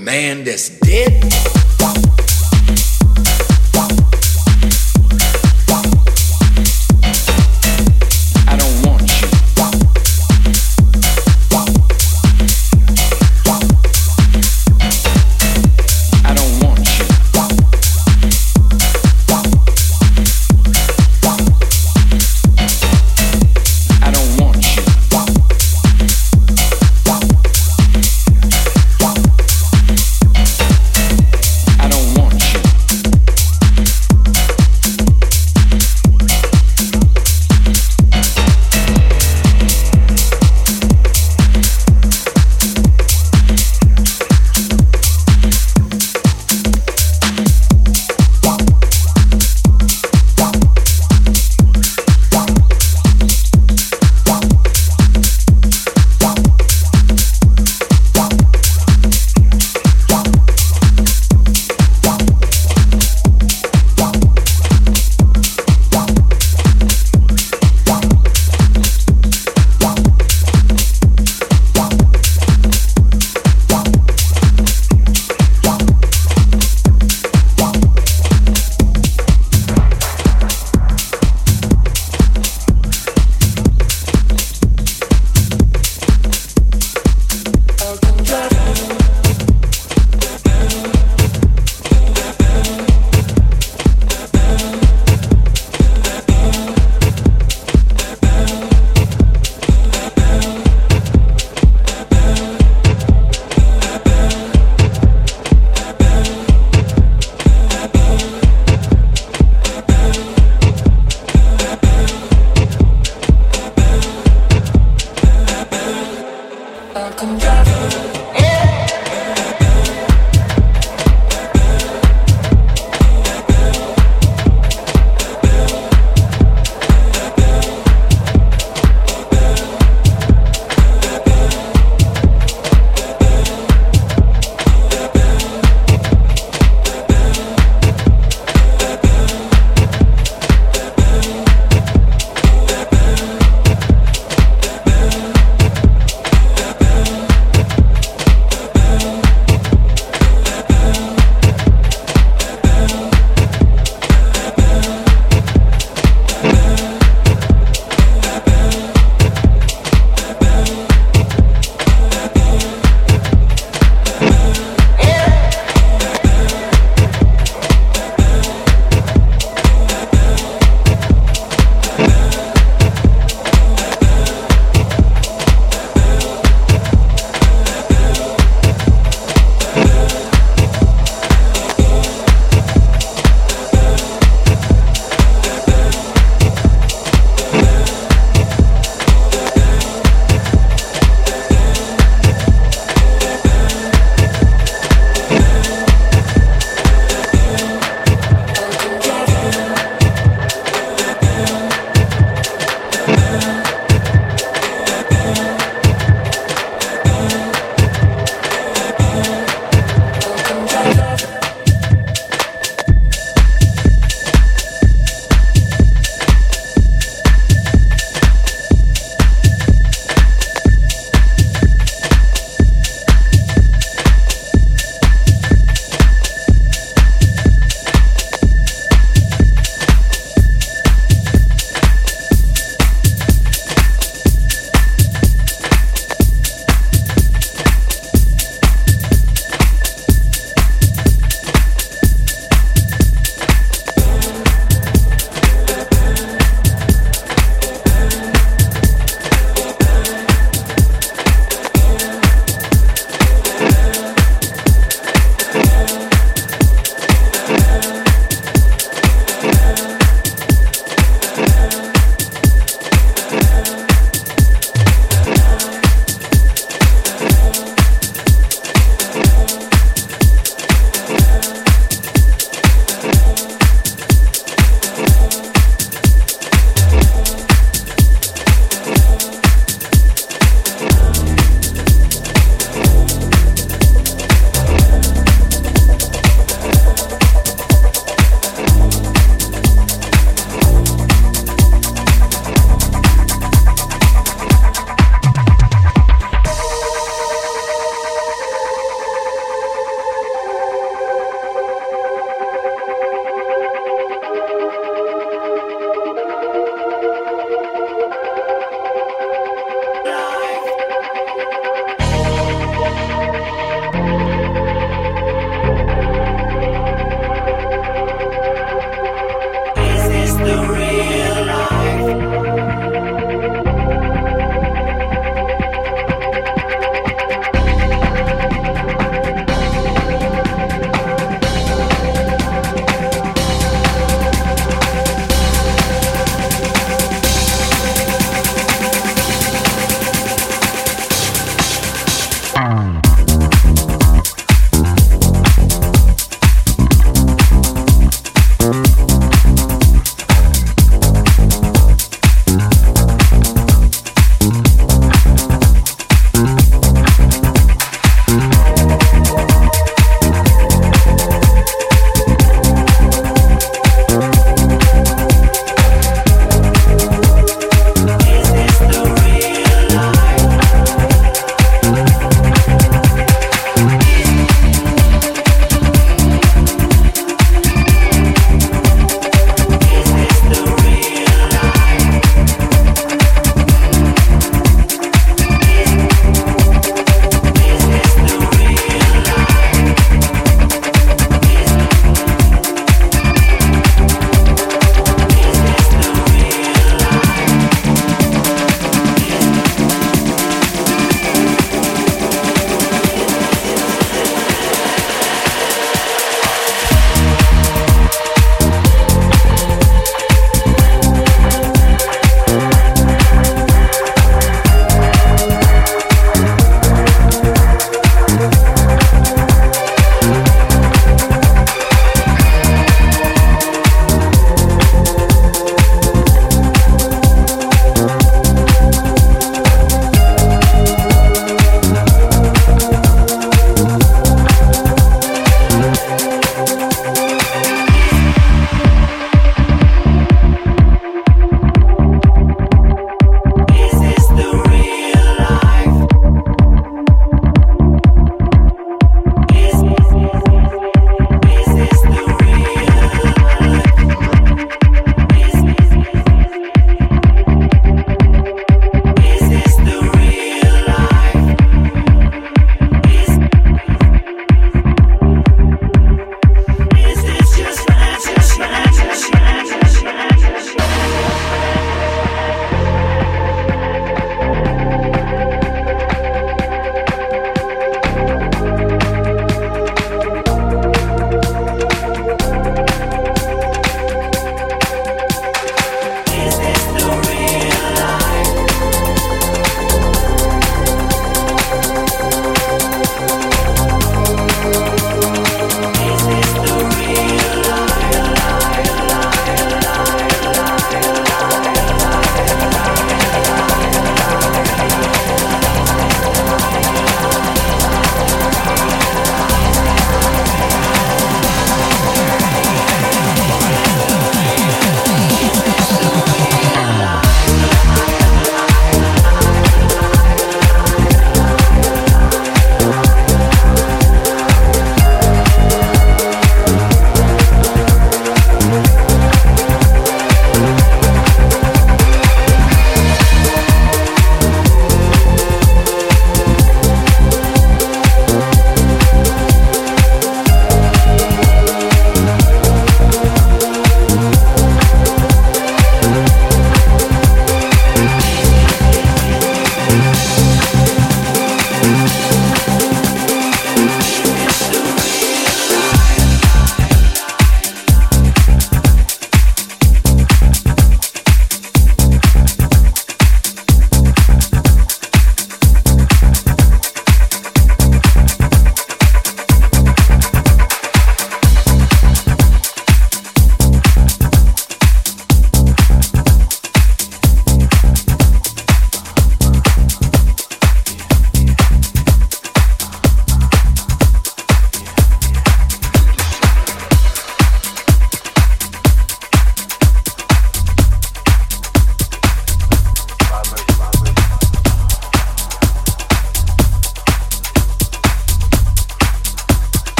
man that's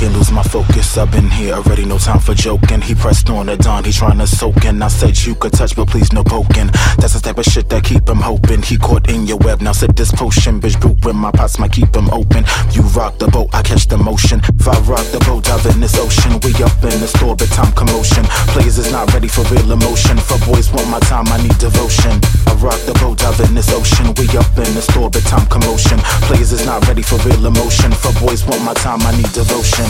can't lose my focus. I've been here already, no time for joking. He pressed on the dawn, he trying to soak in. I said you could touch, but please no poking. That's the type of shit that keep him hoping. He caught in your web, now sip this potion. Bitch, when my pots might keep him open. You rock the boat, I catch the motion. If I rock the boat, dive in this ocean. We up in this orbit, time commotion. Players is not ready for real emotion. For boys want my time, I need devotion. I rock the boat, dive in this ocean. We up in this orbit, time commotion. Players is not ready for real emotion. For boys want my time, I need devotion.